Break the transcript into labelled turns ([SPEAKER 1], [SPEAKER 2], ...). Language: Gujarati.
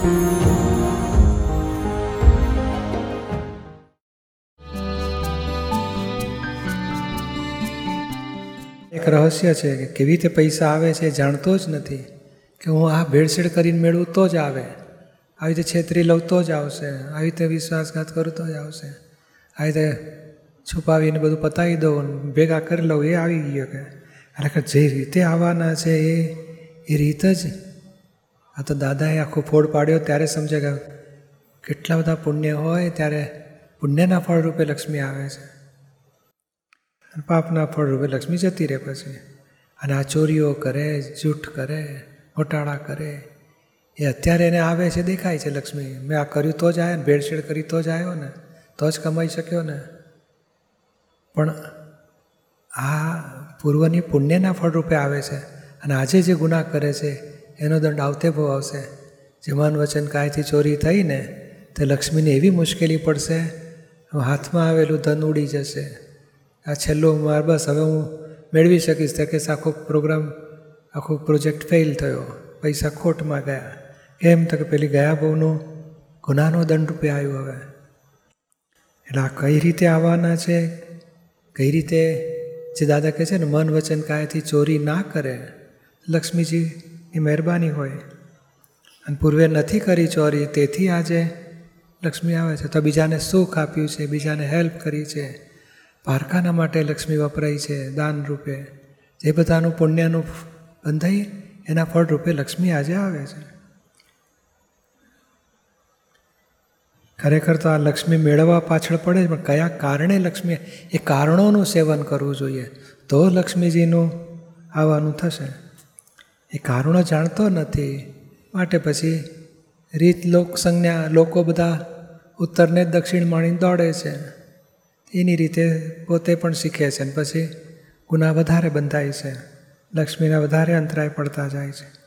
[SPEAKER 1] એક રહસ્ય છે કે કેવી રીતે પૈસા આવે છે એ જાણતો જ નથી કે હું આ ભેળસેળ કરીને મેળવું તો જ આવે. આવી રીતે છેતરી લઉં તો જ આવશે. આવી રીતે વિશ્વાસઘાત કરું તો જ આવશે. આવી રીતે છુપાવીને બધું પતાવી દઉં ભેગા કરી લઉં એ આવી ગયો કે ખરેખર જે રીતે આવવાના છે એ એ રીત જ આ તો દાદાએ આખો ફોડ પાડ્યો, ત્યારે સમજે કે કેટલા બધા પુણ્ય હોય, ત્યારે પુણ્યના ફળ રૂપે લક્ષ્મી આવે છે. પાપના ફળ રૂપે લક્ષ્મી જતી રહે પછી. અને આ ચોરીઓ કરે, જૂઠ કરે, ઘોટાળા કરે, એ અત્યારે એને આવે છે, દેખાય છે લક્ષ્મી. મેં આ કર્યું તો જ આવ્યો ને, ભેળસેળ કરી તો જ આવ્યો ને, તો જ કમાઈ શક્યો ને. પણ આ પૂર્વની પુણ્યના ફળ રૂપે આવે છે. અને આજે જે ગુનાહ કરે છે એનો દંડ આવતે બહુ આવશે. જે મન વચન કાયથી ચોરી થઈ ને, તે લક્ષ્મીને એવી મુશ્કેલી પડશે હાથમાં આવેલું ધન ઉડી જશે. આ છેલ્લો માર બસ, હવે હું મેળવી શકીશ. તે કે આખો પ્રોગ્રામ, આખો પ્રોજેક્ટ ફેલ થયો. પૈસા ખોટમાં ગયા. કેમ? તો કે પેલી ગયા બહુનો ગુનાનો દંડ રૂપે આવ્યો હવે. એટલે આ કઈ રીતે આવવાના છે? કઈ રીતે? જે દાદા કહે છે ને, મન વચન કાયથી ચોરી ના કરે. લક્ષ્મીજીની મહેરબાની હોય. અને પૂર્વે નથી કરી ચોરી, તેથી આજે લક્ષ્મી આવે છે. તો બીજાને સુખ આપ્યું છે, બીજાને હેલ્પ કરી છે. પારખાના માટે લક્ષ્મી વપરાય છે દાન રૂપે. જે બધાનું પુણ્યનું બંધાઈ એના ફળ રૂપે લક્ષ્મી આજે આવે છે. ખરેખર તો આ લક્ષ્મી મેળવવા પાછળ પડે પણ કયા કારણે લક્ષ્મી, એ કારણોનું સેવન કરવું જોઈએ? તો લક્ષ્મીજીનું આવવાનું થશે. એ કારણો જાણતો નથી. માટે પછી રીત લોક સંજ્ઞા લોકો બધા ઉત્તરને દક્ષિણ માણી દોડે છે. એની રીતે પોતે પણ શીખે છે ને પછી ગુના વધારે બંધાય છે. લક્ષ્મીના વધારે અંતરાય પડતા જાય છે.